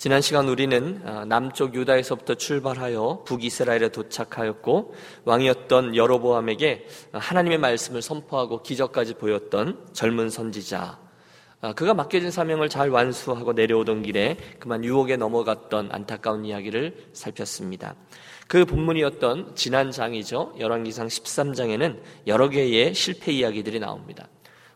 지난 시간 우리는 아, 남쪽 유다에서부터 출발하여 북이스라엘에 도착하였고 왕이었던 여로보암에게 하나님의 말씀을 선포하고 기적까지 보였던 젊은 선지자 아, 그가 맡겨진 사명을 잘 완수하고 내려오던 길에 그만 유혹에 넘어갔던 안타까운 이야기를 살폈습니다. 그 본문이었던 지난 장이죠. 열왕기상 13장에는 여러 개의 실패 이야기들이 나옵니다.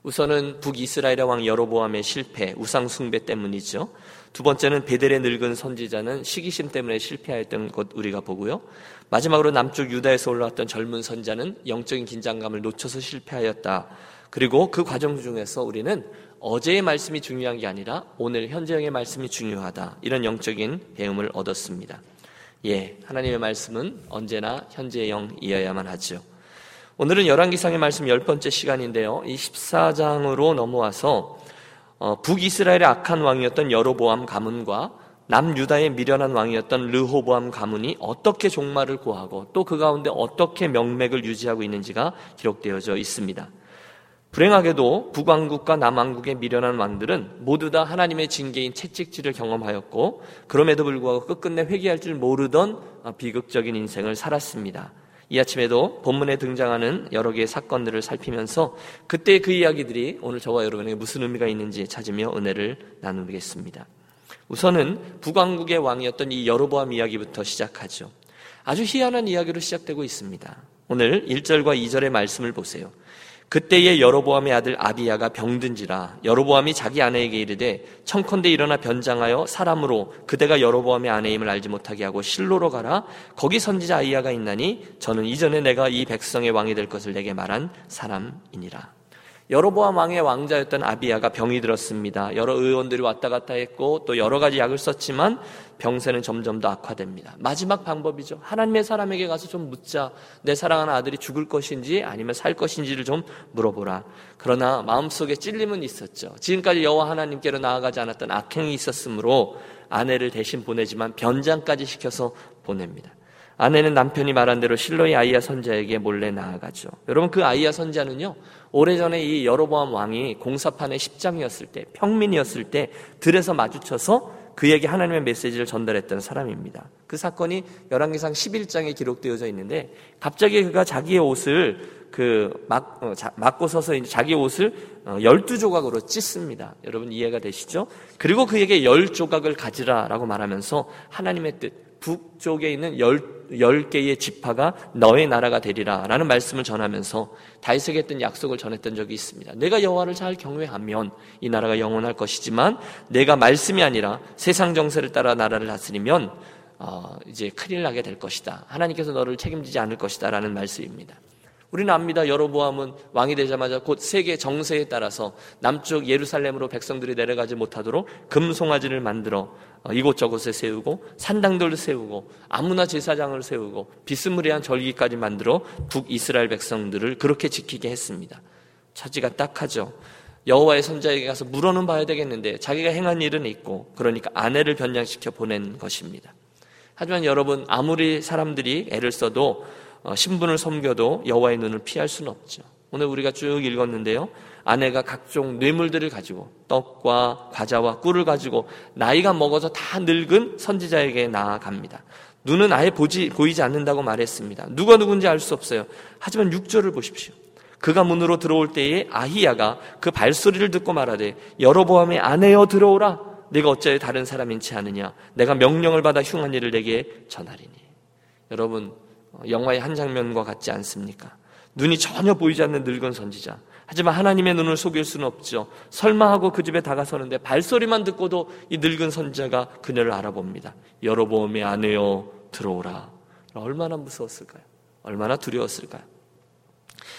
우선은 북이스라엘의 왕 여로보암의 실패, 우상 숭배 때문이죠. 두 번째는 베델의 늙은 선지자는 시기심 때문에 실패하였던 것 우리가 보고요. 마지막으로 남쪽 유다에서 올라왔던 젊은 선자는 영적인 긴장감을 놓쳐서 실패하였다. 그리고 그 과정 중에서 우리는 어제의 말씀이 중요한 게 아니라 오늘 현재형의 말씀이 중요하다. 이런 영적인 배움을 얻었습니다. 예, 하나님의 말씀은 언제나 현재의 영이어야만 하죠. 오늘은 열왕기상의 말씀 열 번째 시간인데요. 이 14장으로 넘어와서 어, 북이스라엘의 악한 왕이었던 여로보암 가문과 남유다의 미련한 왕이었던 르호보암 가문이 어떻게 종말을 고하고 또 그 가운데 어떻게 명맥을 유지하고 있는지가 기록되어져 있습니다. 불행하게도 북왕국과 남왕국의 미련한 왕들은 모두 다 하나님의 징계인 채찍질을 경험하였고 그럼에도 불구하고 끝끝내 회개할 줄 모르던 비극적인 인생을 살았습니다. 이 아침에도 본문에 등장하는 여러 개의 사건들을 살피면서 그때 그 이야기들이 오늘 저와 여러분에게 무슨 의미가 있는지 찾으며 은혜를 나누겠습니다. 우선은 북왕국의 왕이었던 이 여로보암 이야기부터 시작하죠. 아주 희한한 이야기로 시작되고 있습니다. 오늘 1절과 2절의 말씀을 보세요. 그때의 여로보암의 아들 아비야가 병든지라 여로보암이 자기 아내에게 이르되 청컨대 일어나 변장하여 사람으로 그대가 여로보암의 아내임을 알지 못하게 하고 실로로 가라. 거기 선지자 아이야가 있나니 저는 이전에 내가 이 백성의 왕이 될 것을 내게 말한 사람이니라 여로보암 왕의 왕자였던 아비야가 병이 들었습니다. 여러 의원들이 왔다 갔다 했고 또 여러 가지 약을 썼지만 병세는 점점 더 악화됩니다. 마지막 방법이죠. 하나님의 사람에게 가서 좀 묻자. 내 사랑하는 아들이 죽을 것인지 아니면 살 것인지를 좀 물어보라. 그러나 마음속에 찔림은 있었죠. 지금까지 여호와 하나님께로 나아가지 않았던 악행이 있었으므로 아내를 대신 보내지만 변장까지 시켜서 보냅니다. 아내는 남편이 말한 대로 실로의 아이야 선자에게 몰래 나아가죠. 여러분 그 아이야 선자는요. 오래전에 이 여로보암 왕이 공사판의 십장이었을 때 평민이었을 때 들에서 마주쳐서 그에게 하나님의 메시지를 전달했던 사람입니다. 그 사건이 열왕기상 11장에 기록되어져 있는데 갑자기 그가 자기의 옷을 그 막, 어, 자, 맞고 서서 자기 옷을 어, 12조각으로 찢습니다. 여러분 이해가 되시죠? 그리고 그에게 10조각을 가지라라고 말하면서 하나님의 뜻, 북쪽에 있는 열, 열 개의 지파가 너의 나라가 되리라 라는 말씀을 전하면서 다윗에게 했던 약속을 전했던 적이 있습니다. 내가 여호와를 잘 경외하면 이 나라가 영원할 것이지만 내가 말씀이 아니라 세상 정세를 따라 나라를 다스리면 어, 이제 큰일 나게 될 것이다. 하나님께서 너를 책임지지 않을 것이다 라는 말씀입니다. 우리는 압니다. 여로보암은 왕이 되자마자 곧 세계 정세에 따라서 남쪽 예루살렘으로 백성들이 내려가지 못하도록 금송아지를 만들어 어, 이곳저곳에 세우고 산당들을 세우고 아무나 제사장을 세우고 비스무리한 절기까지 만들어 북이스라엘 백성들을 그렇게 지키게 했습니다. 처지가 딱하죠. 여호와의 선자에게 가서 물어는 봐야 되겠는데 자기가 행한 일은 있고 그러니까 아내를 변장시켜 보낸 것입니다. 하지만 여러분 아무리 사람들이 애를 써도 어, 신분을 섬겨도 여호와의 눈을 피할 수는 없죠. 오늘 우리가 쭉 읽었는데요. 아내가 각종 뇌물들을 가지고 떡과 과자와 꿀을 가지고 나이가 먹어서 다 늙은 선지자에게 나아갑니다. 눈은 아예 보지, 보이지 않는다고 말했습니다. 누가 누군지 알 수 없어요. 하지만 6절을 보십시오. 그가 문으로 들어올 때에 아히야가 그 발소리를 듣고 말하되 여로보암의 아내여 들어오라. 내가 어찌 다른 사람인지 아느냐. 내가 명령을 받아 흉한 일을 내게 전하리니. 여러분 영화의 한 장면과 같지 않습니까? 눈이 전혀 보이지 않는 늙은 선지자. 하지만 하나님의 눈을 속일 수는 없죠. 설마 하고 그 집에 다가서는데 발소리만 듣고도 이 늙은 선지자가 그녀를 알아봅니다. 여로보암의 아내여 들어오라. 얼마나 무서웠을까요? 얼마나 두려웠을까요?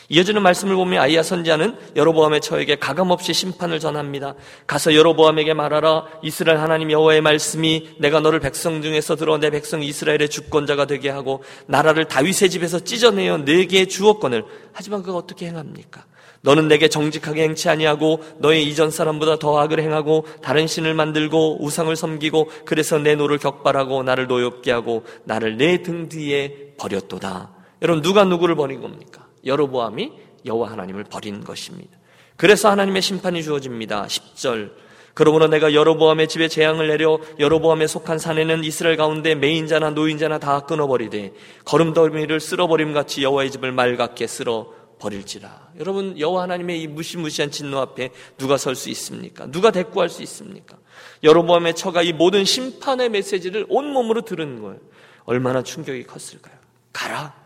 이어지는 말씀을 보면 아히야 선지자는 여로보암의 처에게 가감없이 심판을 전합니다. 가서 여로보암에게 말하라 이스라엘 하나님 여호와의 말씀이 내가 너를 백성 중에서 들어 내 백성 이스라엘의 주권자가 되게 하고 나라를 다윗의 집에서 찢어내어 네게 주었거늘 하지만 그가 어떻게 행합니까? 너는 내게 정직하게 행치 아니하고 너의 이전 사람보다 더 악을 행하고 다른 신을 만들고 우상을 섬기고 그래서 내 노를 격발하고 나를 노엽게 하고 나를 내 등 뒤에 버렸도다. 여러분 누가 누구를 버린 겁니까? 여로보암이 여호와 하나님을 버린 것입니다. 그래서 하나님의 심판이 주어집니다. 10절 그러므로 내가 여로보암의 집에 재앙을 내려 여로보암에 속한 산에는 이스라엘 가운데 메인자나 노인자나 다 끊어버리되 거름더미를 쓸어버림 같이 여호와의 집을 맑게 쓸어 버릴지라. 여러분 여호와 하나님의 이 무시무시한 진노 앞에 누가 설 수 있습니까? 누가 대꾸할 수 있습니까? 여로보암의 처가 이 모든 심판의 메시지를 온 몸으로 들은 거예요. 얼마나 충격이 컸을까요? 가라.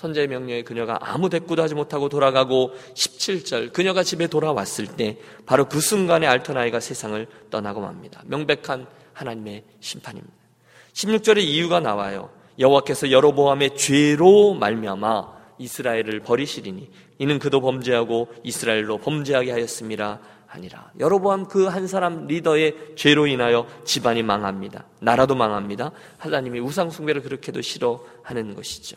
선제의 명령에 그녀가 아무 대꾸도 하지 못하고 돌아가고 17절 그녀가 집에 돌아왔을 때 바로 그 순간에 알턴 아이가 세상을 떠나고 맙니다. 명백한 하나님의 심판입니다. 16절에 이유가 나와요. 여호와께서 여로보암의 죄로 말미암아 이스라엘을 버리시리니 이는 그도 범죄하고 이스라엘로 범죄하게 하였습니다. 아니라 여로보암 그 한 사람 리더의 죄로 인하여 집안이 망합니다. 나라도 망합니다. 하나님이 우상 숭배를 그렇게도 싫어하는 것이죠.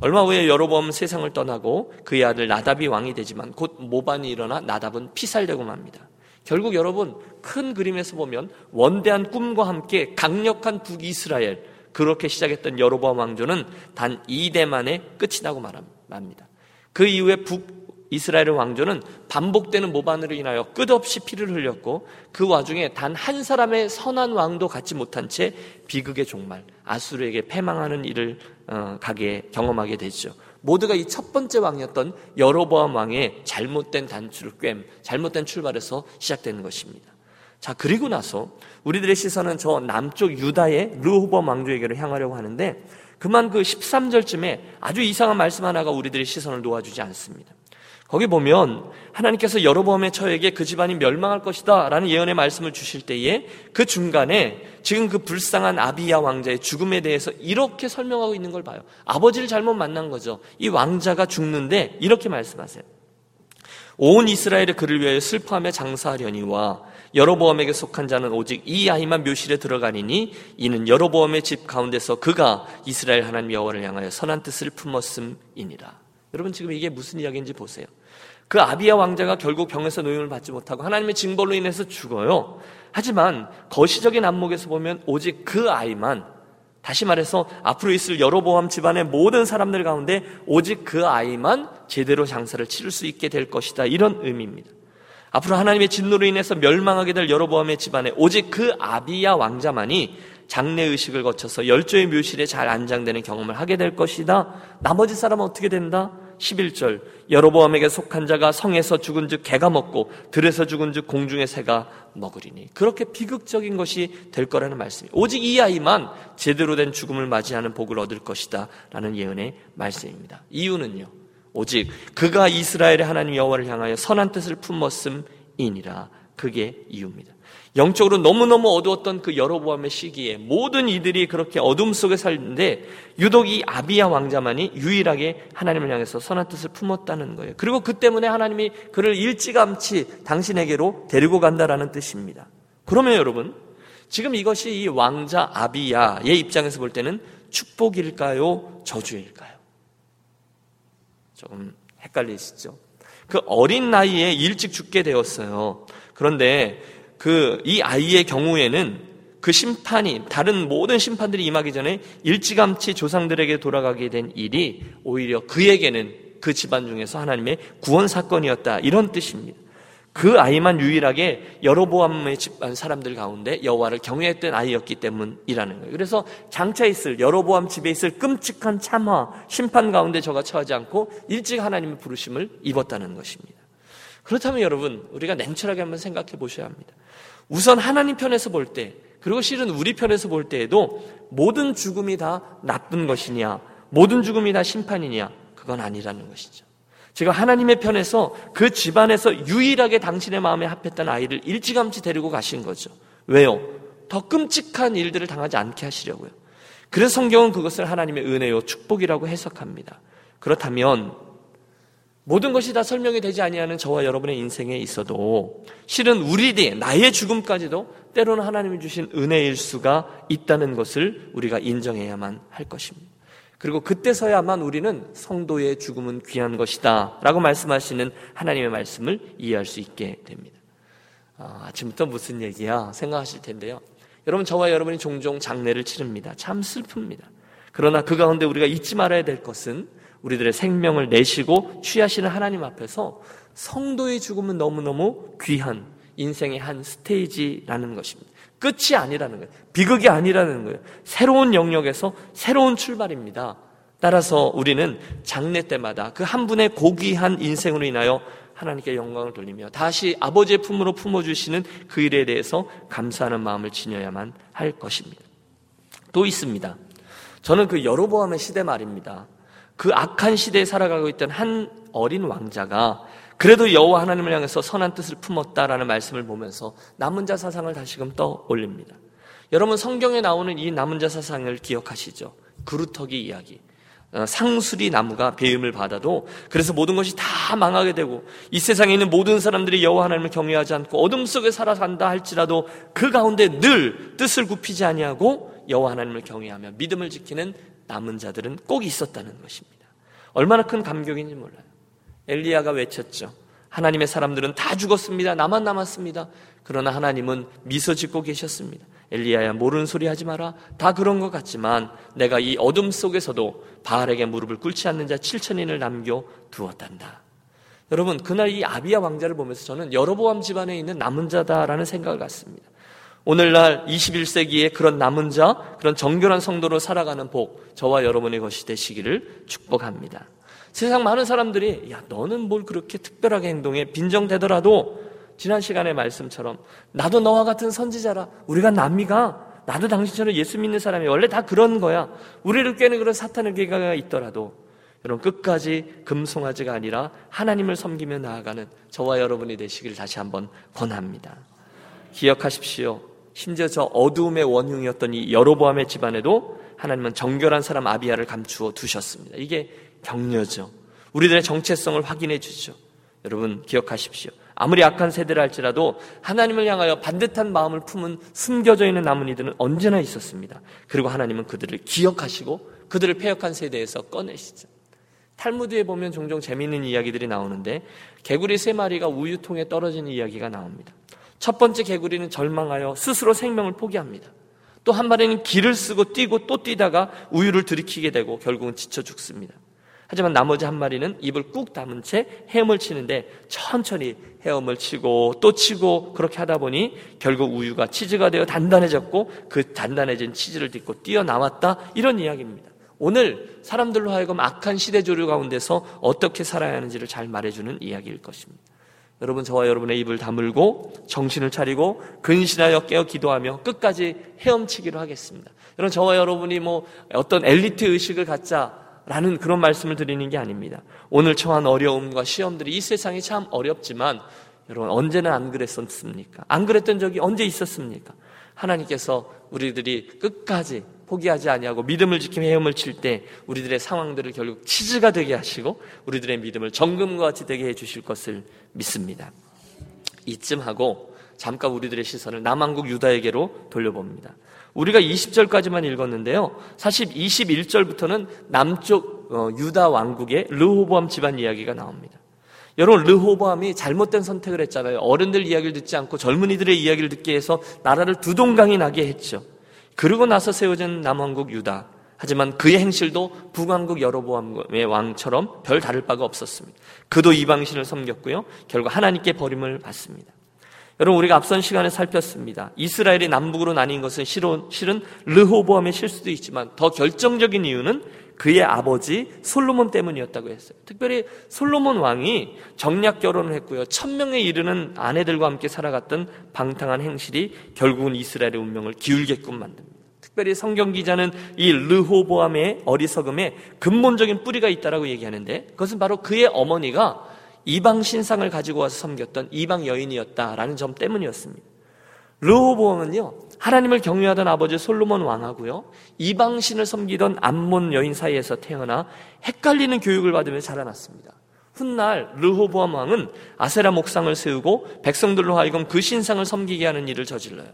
얼마 후에 여로보암 세상을 떠나고 그의 아들 나답이 왕이 되지만 곧 모반이 일어나 나답은 피살되고 맙니다. 결국 여러분 큰 그림에서 보면 원대한 꿈과 함께 강력한 북이스라엘 그렇게 시작했던 여로보암 왕조는 단 2대 만에 끝이 나고 말합니다. 그 이후에 북 이스라엘 왕조는 반복되는 모반으로 인하여 끝없이 피를 흘렸고 그 와중에 단 한 사람의 선한 왕도 갖지 못한 채 비극의 종말 아수르에게 패망하는 일을 어, 가게 경험하게 되죠. 모두가 이 첫 번째 왕이었던 여로보암 왕의 잘못된 단추를 잘못된 출발에서 시작되는 것입니다. 자 그리고 나서 우리들의 시선은 저 남쪽 유다의 르호보암 왕조에게로 향하려고 하는데 그만 그 13절쯤에 아주 이상한 말씀 하나가 우리들의 시선을 놓아주지 않습니다. 거기 보면 하나님께서 여로보암의 처에게 그 집안이 멸망할 것이다 라는 예언의 말씀을 주실 때에 그 중간에 지금 그 불쌍한 아비야 왕자의 죽음에 대해서 이렇게 설명하고 있는 걸 봐요. 아버지를 잘못 만난 거죠. 이 왕자가 죽는데 이렇게 말씀하세요. 온 이스라엘의 그를 위하여 슬퍼하며 장사하려니와 여로보암에게 속한 자는 오직 이 아이만 묘실에 들어가니니 이는 여로보암의 집 가운데서 그가 이스라엘 하나님 여호와를 향하여 선한 뜻을 품었음이니라. 여러분 지금 이게 무슨 이야기인지 보세요. 그 아비야 왕자가 결국 병에서 노임을 받지 못하고 하나님의 징벌로 인해서 죽어요. 하지만 거시적인 안목에서 보면 오직 그 아이만 다시 말해서 앞으로 있을 여로보암 집안의 모든 사람들 가운데 오직 그 아이만 제대로 장사를 치를 수 있게 될 것이다. 이런 의미입니다. 앞으로 하나님의 진노로 인해서 멸망하게 될 여로보암의 집안에 오직 그 아비야 왕자만이 장례 의식을 거쳐서 열조의 묘실에 잘 안장되는 경험을 하게 될 것이다. 나머지 사람은 어떻게 된다? 11절 여로보암에게 속한 자가 성에서 죽은 즉 개가 먹고 들에서 죽은 즉 공중의 새가 먹으리니. 그렇게 비극적인 것이 될 거라는 말씀이 오직 이 아이만 제대로 된 죽음을 맞이하는 복을 얻을 것이다 라는 예언의 말씀입니다. 이유는요 오직 그가 이스라엘의 하나님 여호와를 향하여 선한 뜻을 품었음이니라 그게 이유입니다 영적으로 너무너무 어두웠던 그 여로보암의 시기에 모든 이들이 그렇게 어둠 속에 살는데 유독 이 아비야 왕자만이 유일하게 하나님을 향해서 선한 뜻을 품었다는 거예요. 그리고 그 때문에 하나님이 그를 일찌감치 당신에게로 데리고 간다라는 뜻입니다. 그러면 여러분 지금 이것이 이 왕자 아비야의 입장에서 볼 때는 축복일까요? 저주일까요? 조금 헷갈리시죠? 그 어린 나이에 일찍 죽게 되었어요. 그런데 그 이 아이의 경우에는 그 심판이 다른 모든 심판들이 임하기 전에 일찌감치 조상들에게 돌아가게 된 일이 오히려 그에게는 그 집안 중에서 하나님의 구원 사건이었다 이런 뜻입니다. 그 아이만 유일하게 여로보암의 집안 사람들 가운데 여호와를 경외했던 아이였기 때문이라는 거예요. 그래서 장차 있을 여로보암 집에 있을 끔찍한 참화 심판 가운데 저가 처하지 않고 일찍 하나님의 부르심을 입었다는 것입니다. 그렇다면 여러분 우리가 냉철하게 한번 생각해 보셔야 합니다. 우선 하나님 편에서 볼 때, 그리고 실은 우리 편에서 볼 때에도 모든 죽음이 다 나쁜 것이냐, 모든 죽음이 다 심판이냐, 그건 아니라는 것이죠. 제가 하나님의 편에서 그 집안에서 유일하게 당신의 마음에 합했던 아이를 일찌감치 데리고 가신 거죠. 왜요? 더 끔찍한 일들을 당하지 않게 하시려고요. 그래서 성경은 그것을 하나님의 은혜요, 축복이라고 해석합니다. 그렇다면 모든 것이 다 설명이 되지 아니하는 저와 여러분의 인생에 있어도 실은 우리들 나의 죽음까지도 때로는 하나님이 주신 은혜일 수가 있다는 것을 우리가 인정해야만 할 것입니다. 그리고 그때서야만 우리는 성도의 죽음은 귀한 것이다 라고 말씀하시는 하나님의 말씀을 이해할 수 있게 됩니다. 아, 아침부터 무슨 얘기야 생각하실 텐데요. 여러분 저와 여러분이 종종 장례를 치릅니다. 참 슬픕니다. 그러나 그 가운데 우리가 잊지 말아야 될 것은 우리들의 생명을 내시고 취하시는 하나님 앞에서 성도의 죽음은 너무너무 귀한 인생의 한 스테이지라는 것입니다. 끝이 아니라는 거예요. 비극이 아니라는 거예요. 새로운 영역에서 새로운 출발입니다. 따라서 우리는 장례 때마다 그 한 분의 고귀한 인생으로 인하여 하나님께 영광을 돌리며 다시 아버지의 품으로 품어주시는 그 일에 대해서 감사하는 마음을 지녀야만 할 것입니다. 또 있습니다. 저는 그 여로보암의 시대 말입니다. 그 악한 시대에 살아가고 있던 한 어린 왕자가 그래도 여호와 하나님을 향해서 선한 뜻을 품었다라는 말씀을 보면서 남은 자 사상을 다시금 떠올립니다. 여러분 성경에 나오는 이 남은 자 사상을 기억하시죠? 그루터기 이야기. 어, 상수리 나무가 배임을 받아도 그래서 모든 것이 다 망하게 되고 이 세상에 있는 모든 사람들이 여호와 하나님을 경외하지 않고 어둠 속에 살아간다 할지라도 그 가운데 늘 뜻을 굽히지 아니하고 여호와 하나님을 경외하며 믿음을 지키는 남은 자들은 꼭 있었다는 것입니다. 얼마나 큰 감격인지 몰라요. 엘리야가 외쳤죠. 하나님의 사람들은 다 죽었습니다. 나만 남았습니다. 그러나 하나님은 미소 짓고 계셨습니다. 엘리야야 모르는 소리 하지 마라. 다 그런 것 같지만 내가 이 어둠 속에서도 바알에게 무릎을 꿇지 않는 자 7천인을 남겨 두었단다. 여러분 그날 이 아비야 왕자를 보면서 저는 여로보암 집안에 있는 남은 자다라는 생각을 갖습니다. 오늘날 21세기에 그런 남은 자, 그런 정결한 성도로 살아가는 복, 저와 여러분의 것이 되시기를 축복합니다. 세상 많은 사람들이 야 너는 뭘 그렇게 특별하게 행동해? 빈정되더라도 지난 시간의 말씀처럼 나도 너와 같은 선지자라. 우리가 남미가. 나도 당신처럼 예수 믿는 사람이 원래 다 그런 거야. 우리를 꿰는 그런 사탄의 계가가 있더라도 여러분 끝까지 금송아지가 아니라 하나님을 섬기며 나아가는 저와 여러분이 되시기를 다시 한번 권합니다. 기억하십시오 심지어 저 어두움의 원흉이었던 이 여로보암의 집안에도 하나님은 정결한 사람 아비아를 감추어 두셨습니다 이게 격려죠. 우리들의 정체성을 확인해 주죠. 여러분 기억하십시오. 아무리 악한 세대를 할지라도 하나님을 향하여 반듯한 마음을 품은 숨겨져 있는 남은 이들은 언제나 있었습니다. 그리고 하나님은 그들을 기억하시고 그들을 폐역한 세대에서 꺼내시죠. 탈무드에 보면 종종 재미있는 이야기들이 나오는데 개구리 세 마리가 우유통에 떨어지는 이야기가 나옵니다. 첫 번째 개구리는 절망하여 스스로 생명을 포기합니다. 또 한 마리는 길을 쓰고 뛰고 또 뛰다가 우유를 들이키게 되고 결국은 지쳐 죽습니다. 하지만 나머지 한 마리는 입을 꾹 다문 채 헤엄을 치는데 천천히 헤엄을 치고 또 치고 그렇게 하다 보니 결국 우유가 치즈가 되어 단단해졌고 그 단단해진 치즈를 딛고 뛰어나왔다 이런 이야기입니다. 오늘 사람들로 하여금 악한 시대 조류 가운데서 어떻게 살아야 하는지를 잘 말해주는 이야기일 것입니다. 여러분 저와 여러분의 입을 다물고 정신을 차리고 근신하여 깨어 기도하며 끝까지 헤엄치기로 하겠습니다. 여러분 저와 여러분이 뭐 어떤 엘리트 의식을 갖자 라는 그런 말씀을 드리는 게 아닙니다. 오늘 처한 어려움과 시험들이 이 세상이 참 어렵지만 여러분 언제나 안 그랬었습니까? 안 그랬던 적이 언제 있었습니까? 하나님께서 우리들이 끝까지 포기하지 아니하고 믿음을 지키며 헤엄을 칠 때 우리들의 상황들을 결국 치즈가 되게 하시고 우리들의 믿음을 정금과 같이 되게 해 주실 것을 믿습니다. 이쯤 하고 잠깐 우리들의 시선을 남한국 유다에게로 돌려봅니다. 우리가 20절까지만 읽었는데요. 사실 21절부터는 남쪽 어, 유다 왕국의 르호보암 집안 이야기가 나옵니다. 여러분 르호보암이 잘못된 선택을 했잖아요. 어른들 이야기를 듣지 않고 젊은이들의 이야기를 듣게 해서 나라를 두동강이 나게 했죠. 그러고 나서 세워진 남왕국 유다. 하지만 그의 행실도 북왕국 여로보암의 왕처럼 별 다를 바가 없었습니다. 그도 이방신을 섬겼고요. 결국 하나님께 버림을 받습니다. 여러분 우리가 앞선 시간에 살폈습니다. 이스라엘이 남북으로 나뉜 것은 실은 르호보암의 실수도 있지만 더 결정적인 이유는 그의 아버지 솔로몬 때문이었다고 했어요. 특별히 솔로몬 왕이 정략 결혼을 했고요. 천명에 이르는 아내들과 함께 살아갔던 방탕한 행실이 결국은 이스라엘의 운명을 기울게끔 만듭니다. 특별히 성경 기자는 이 르호보암의 어리석음에 근본적인 뿌리가 있다라고 얘기하는데 그것은 바로 그의 어머니가 이방 신상을 가지고 와서 섬겼던 이방 여인이었다라는 점 때문이었습니다. 르호보암은요 하나님을 경외하던 아버지 솔로몬 왕하고요 이방 신을 섬기던 암몬 여인 사이에서 태어나 헷갈리는 교육을 받으며 자라났습니다. 훗날 르호보암 왕은 아세라 목상을 세우고 백성들로 하여금 그 신상을 섬기게 하는 일을 저질러요.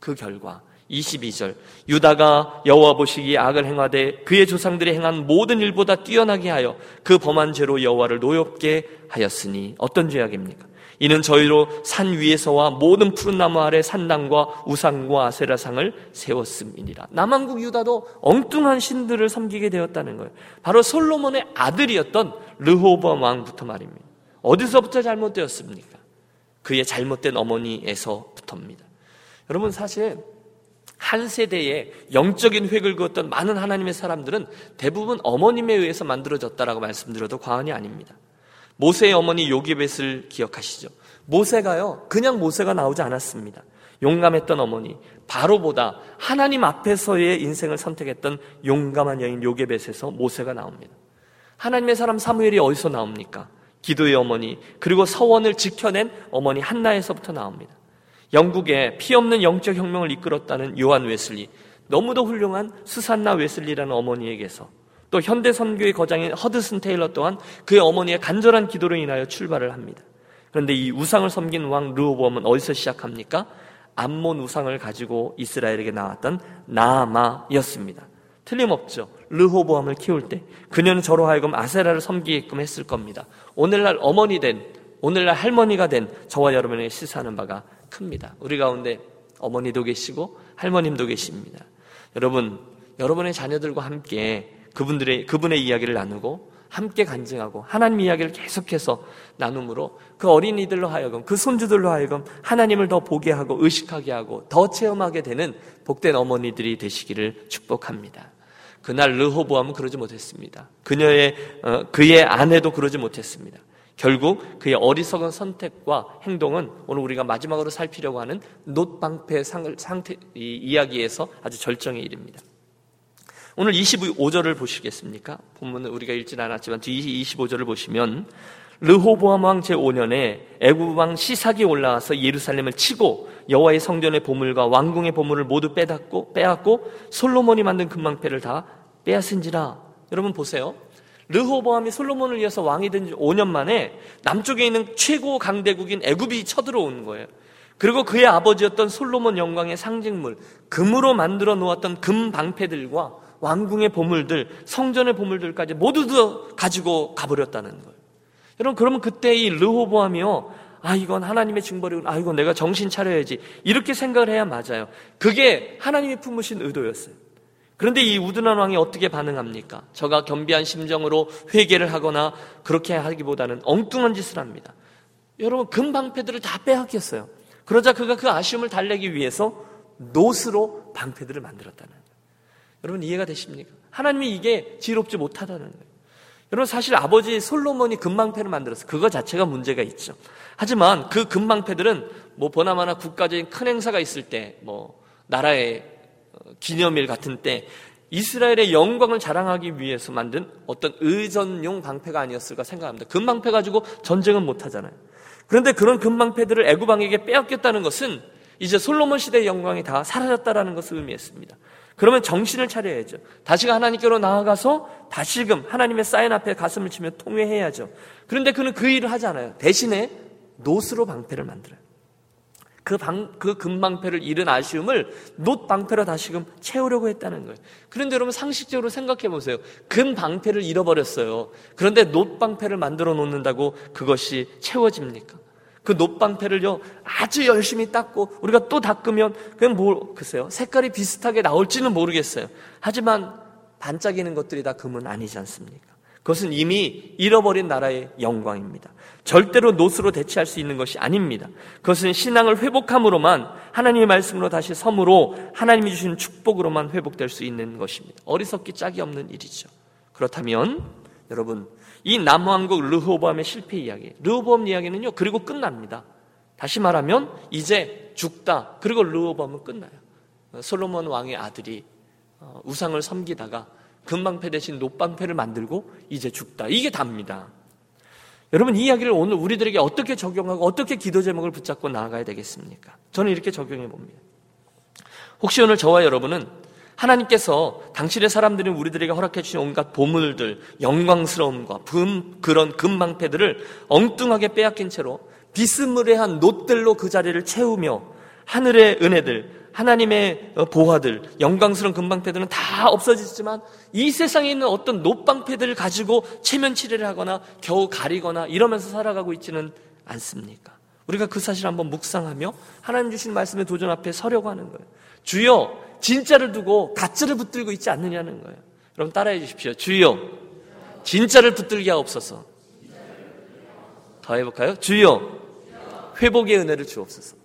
그 결과 22절 유다가 여호와 보시기에 악을 행하되 그의 조상들이 행한 모든 일보다 뛰어나게 하여 그 범한 죄로 여호와를 노엽게 하였으니 어떤 죄악입니까? 이는 저희로 산 위에서와 모든 푸른 나무 아래 산당과 우상과 아세라상을 세웠음이니라. 남한국 유다도 엉뚱한 신들을 섬기게 되었다는 거예요. 바로 솔로몬의 아들이었던 르호보암 왕부터 말입니다. 어디서부터 잘못되었습니까? 그의 잘못된 어머니에서부터입니다. 여러분 사실 한 세대에 영적인 획을 그었던 많은 하나님의 사람들은 대부분 어머님에 의해서 만들어졌다라고 말씀드려도 과언이 아닙니다. 모세의 어머니 요기벳을 기억하시죠? 모세가요, 그냥 모세가 나오지 않았습니다. 용감했던 어머니, 바로보다 하나님 앞에서의 인생을 선택했던 용감한 여인 요게벳에서 모세가 나옵니다. 하나님의 사람 사무엘이 어디서 나옵니까? 기도의 어머니, 그리고 서원을 지켜낸 어머니 한나에서부터 나옵니다. 영국에 피 없는 영적 혁명을 이끌었다는 요한 웨슬리, 너무도 훌륭한 수산나 웨슬리라는 어머니에게서 또 현대 선교의 거장인 허드슨 테일러 또한 그의 어머니의 간절한 기도로 인하여 출발을 합니다. 그런데 이 우상을 섬긴 왕 르호보암은 어디서 시작합니까? 암몬 우상을 가지고 이스라엘에게 나왔던 나아마였습니다. 틀림없죠. 르호보암을 키울 때 그녀는 저로 하여금 아세라를 섬기게끔 했을 겁니다. 오늘날 어머니 된 오늘날 할머니가 된 저와 여러분에게 시사하는 바가 큽니다. 우리 가운데 어머니도 계시고 할머님도 계십니다. 여러분, 여러분의 자녀들과 함께 그분들의 그분의 이야기를 나누고 함께 간증하고 하나님 이야기를 계속해서 나눔으로 그 어린이들로 하여금 그 손주들로 하여금 하나님을 더 보게 하고 의식하게 하고 더 체험하게 되는 복된 어머니들이 되시기를 축복합니다. 그날 르호보암은 그러지 못했습니다. 그녀의 어, 그의 아내도 그러지 못했습니다. 결국 그의 어리석은 선택과 행동은 오늘 우리가 마지막으로 살피려고 하는 놋방패 상태 이 이야기에서 아주 절정에 이릅니다. 오늘 25절을 보시겠습니까? 본문은 우리가 읽진 않았지만 뒤 25절을 보시면 르호보암 왕 제5년에 애굽 왕 시삭이 올라와서 예루살렘을 치고 여호와의 성전의 보물과 왕궁의 보물을 모두 빼앗고 빼앗고 솔로몬이 만든 금망패를 다 빼앗은지라. 여러분 보세요. 르호보암이 솔로몬을 이어서 왕이 된 지 5년 만에 남쪽에 있는 최고 강대국인 애굽이 쳐들어오는 거예요. 그리고 그의 아버지였던 솔로몬 영광의 상징물, 금으로 만들어 놓았던 금 방패들과 왕궁의 보물들, 성전의 보물들까지 모두 다 가지고 가버렸다는 거예요. 여러분, 그러면 그때 이 르호보암이요. 아, 이건 하나님의 징벌이군. 아, 이건 내가 정신 차려야지. 이렇게 생각을 해야 맞아요. 그게 하나님이 품으신 의도였어요. 그런데 이 우둔한 왕이 어떻게 반응합니까? 저가 겸비한 심정으로 회개를 하거나 그렇게 하기보다는 엉뚱한 짓을 합니다. 여러분, 금방패들을 다 빼앗겼어요. 그러자 그가 그 아쉬움을 달래기 위해서 노스로 방패들을 만들었다는 여러분 이해가 되십니까? 하나님이 이게 지롭지 못하다는 거예요. 여러분 사실 아버지 솔로몬이 금방패를 만들었어요. 그거 자체가 문제가 있죠. 하지만 그 금방패들은 뭐 보나마나 국가적인 큰 행사가 있을 때, 뭐 나라의 어, 기념일 같은 때 이스라엘의 영광을 자랑하기 위해서 만든 어떤 의전용 방패가 아니었을까 생각합니다. 금방패 가지고 전쟁은 못 하잖아요. 그런데 그런 금방패들을 애굽왕에게 빼앗겼다는 것은 이제 솔로몬 시대의 영광이 다 사라졌다라는 것을 의미했습니다. 그러면 정신을 차려야죠. 다시가 하나님께로 나아가서 다시금 하나님의 사인 앞에 가슴을 치며 통회해야죠. 그런데 그는 그 일을 하지 않아요. 대신에 노스로 방패를 만들어요. 그 방, 그 금방패를 잃은 아쉬움을 놋 방패로 다시금 채우려고 했다는 거예요. 그런데 여러분 상식적으로 생각해 보세요. 금 방패를 잃어버렸어요. 그런데 놋 방패를 만들어 놓는다고 그것이 채워집니까? 그 놋방패를요 아주 열심히 닦고 우리가 또 닦으면 그냥 뭐 글쎄요 색깔이 비슷하게 나올지는 모르겠어요. 하지만 반짝이는 것들이 다 금은 아니지 않습니까? 그것은 이미 잃어버린 나라의 영광입니다. 절대로 노스로 대체할 수 있는 것이 아닙니다. 그것은 신앙을 회복함으로만 하나님의 말씀으로 다시 섬으로 하나님이 주신 축복으로만 회복될 수 있는 것입니다. 어리석기 짝이 없는 일이죠. 그렇다면 여러분 이 남왕국 르호보암의 실패 이야기. 르호보암 이야기는요. 그리고 끝납니다. 다시 말하면 이제 죽다. 그리고 르호보암은 끝나요. 솔로몬 왕의 아들이 어, 우상을 섬기다가 금방패 대신 노방패를 만들고 이제 죽다. 이게 답니다. 여러분 이 이야기를 오늘 우리들에게 어떻게 적용하고 어떻게 기도 제목을 붙잡고 나아가야 되겠습니까? 저는 이렇게 적용해 봅니다. 혹시 오늘 저와 여러분은 하나님께서 당신의 사람들이 우리들에게 허락해 주신 온갖 보물들, 영광스러움과 금, 그런 금방패들을 엉뚱하게 빼앗긴 채로 비스무리한 놋들로 그 자리를 채우며 하늘의 은혜들, 하나님의 보화들, 영광스러운 금방패들은 다 없어지지만 이 세상에 있는 어떤 놋방패들을 가지고 체면치레를 하거나 겨우 가리거나 이러면서 살아가고 있지는 않습니까? 우리가 그 사실 한번 묵상하며 하나님 주신 말씀의 도전 앞에 서려고 하는 거예요. 주여, 진짜를 두고 가짜를 붙들고 있지 않느냐는 거예요. 여러분 따라해 주십시오. 주여, 진짜를 붙들게 하옵소서. 더 해볼까요? 주여, 회복의 은혜를 주옵소서.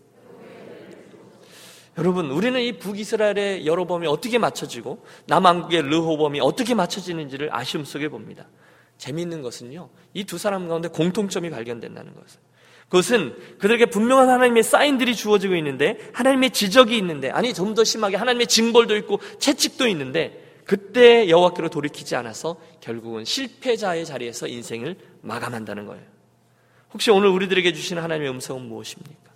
여러분, 우리는 이 북이스라엘의 여로범이 어떻게 맞춰지고 남한국의 르호범이 어떻게 맞춰지는지를 아쉬움 속에 봅니다. 재미있는 것은요, 이 두 사람 가운데 공통점이 발견된다는 것을. 그것은 그들에게 분명한 하나님의 사인들이 주어지고 있는데 하나님의 지적이 있는데 아니 좀 더 심하게 하나님의 징벌도 있고 채찍도 있는데 그때 여호와께로 돌이키지 않아서 결국은 실패자의 자리에서 인생을 마감한다는 거예요. 혹시 오늘 우리들에게 주시는 하나님의 음성은 무엇입니까?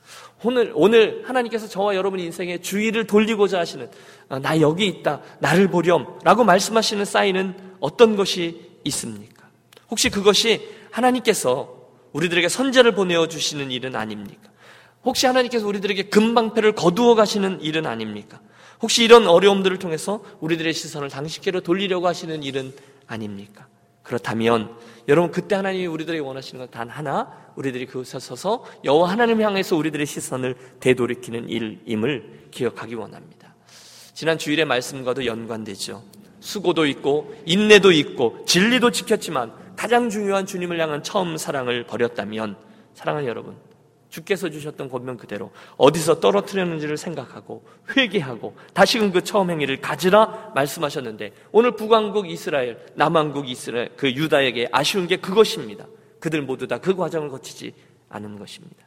오늘 오늘 하나님께서 저와 여러분 인생의 주의를 돌리고자 하시는 아, 나 여기 있다 나를 보렴라고 말씀하시는 사인은 어떤 것이 있습니까? 혹시 그것이 하나님께서 우리들에게 선제를 보내어 주시는 일은 아닙니까? 혹시 하나님께서 우리들에게 금방패를 거두어 가시는 일은 아닙니까? 혹시 이런 어려움들을 통해서 우리들의 시선을 당신께로 돌리려고 하시는 일은 아닙니까? 그렇다면 여러분 그때 하나님이 우리들에게 원하시는 건 단 하나 우리들이 그곳에 서서 여호와 하나님 향해서 우리들의 시선을 되돌이키는 일임을 기억하기 원합니다. 지난 주일의 말씀과도 연관되죠. 수고도 있고 인내도 있고 진리도 지켰지만 가장 중요한 주님을 향한 처음 사랑을 버렸다면 사랑하는 여러분 주께서 주셨던 권면 그대로 어디서 떨어뜨렸는지를 생각하고 회개하고 다시금 그 처음 행위를 가지라 말씀하셨는데 오늘 북왕국 이스라엘, 남왕국 이스라엘 그 유다에게 아쉬운 게 그것입니다. 그들 모두 다 그 과정을 거치지 않은 것입니다.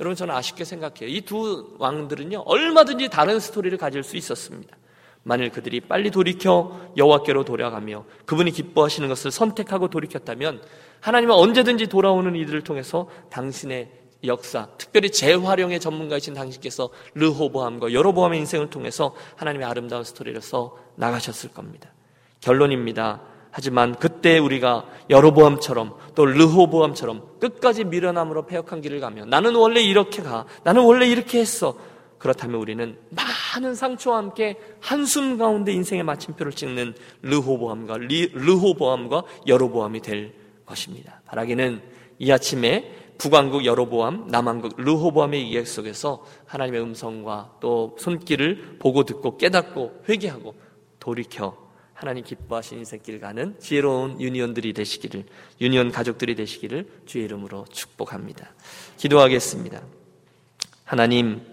여러분 저는 아쉽게 생각해요. 이 두 왕들은요 얼마든지 다른 스토리를 가질 수 있었습니다. 만일 그들이 빨리 돌이켜 여호와께로 돌아가며 그분이 기뻐하시는 것을 선택하고 돌이켰다면 하나님은 언제든지 돌아오는 이들을 통해서 당신의 역사, 특별히 재활용의 전문가이신 당신께서 르호보암과 여로보암의 인생을 통해서 하나님의 아름다운 스토리를 써 나가셨을 겁니다. 결론입니다. 하지만 그때 우리가 여로보암처럼 또 르호보암처럼 끝까지 미련함으로 폐역한 길을 가면 나는 원래 이렇게 가. 나는 원래 이렇게 했어. 그렇다면 우리는 많은 상처와 함께 한숨 가운데 인생의 마침표를 찍는 르호보암과 르호보암과 여로보암이 될 것입니다. 바라기는 이 아침에 북왕국 여로보암, 남왕국 르호보암의 이야기 속에서 하나님의 음성과 또 손길을 보고 듣고 깨닫고 회개하고 돌이켜 하나님 기뻐하신 인생길 가는 지혜로운 유니온들이 되시기를 유니온 가족들이 되시기를 주의 이름으로 축복합니다. 기도하겠습니다. 하나님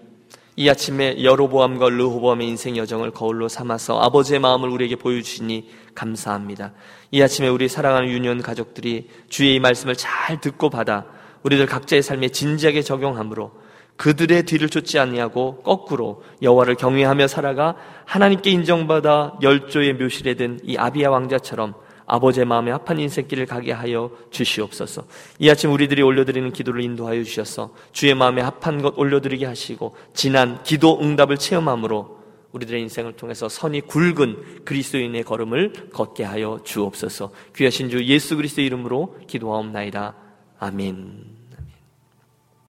이 아침에 여로보암과 르호보암의 인생 여정을 거울로 삼아서 아버지의 마음을 우리에게 보여주시니 감사합니다. 이 아침에 우리 사랑하는 유니온 가족들이 주의 이 말씀을 잘 듣고 받아 우리들 각자의 삶에 진지하게 적용하므로 그들의 뒤를 쫓지 아니하고 거꾸로 여호와를 경외하며 살아가 하나님께 인정받아 열조의 묘실에 든 이 아비야 왕자처럼 아버지의 마음에 합한 인생길을 가게 하여 주시옵소서. 이 아침 우리들이 올려드리는 기도를 인도하여 주셔서 주의 마음에 합한 것 올려드리게 하시고 지난 기도 응답을 체험함으로 우리들의 인생을 통해서 선이 굵은 그리스도인의 걸음을 걷게 하여 주옵소서. 귀하신 주 예수 그리스도 이름으로 기도하옵나이다. 아멘.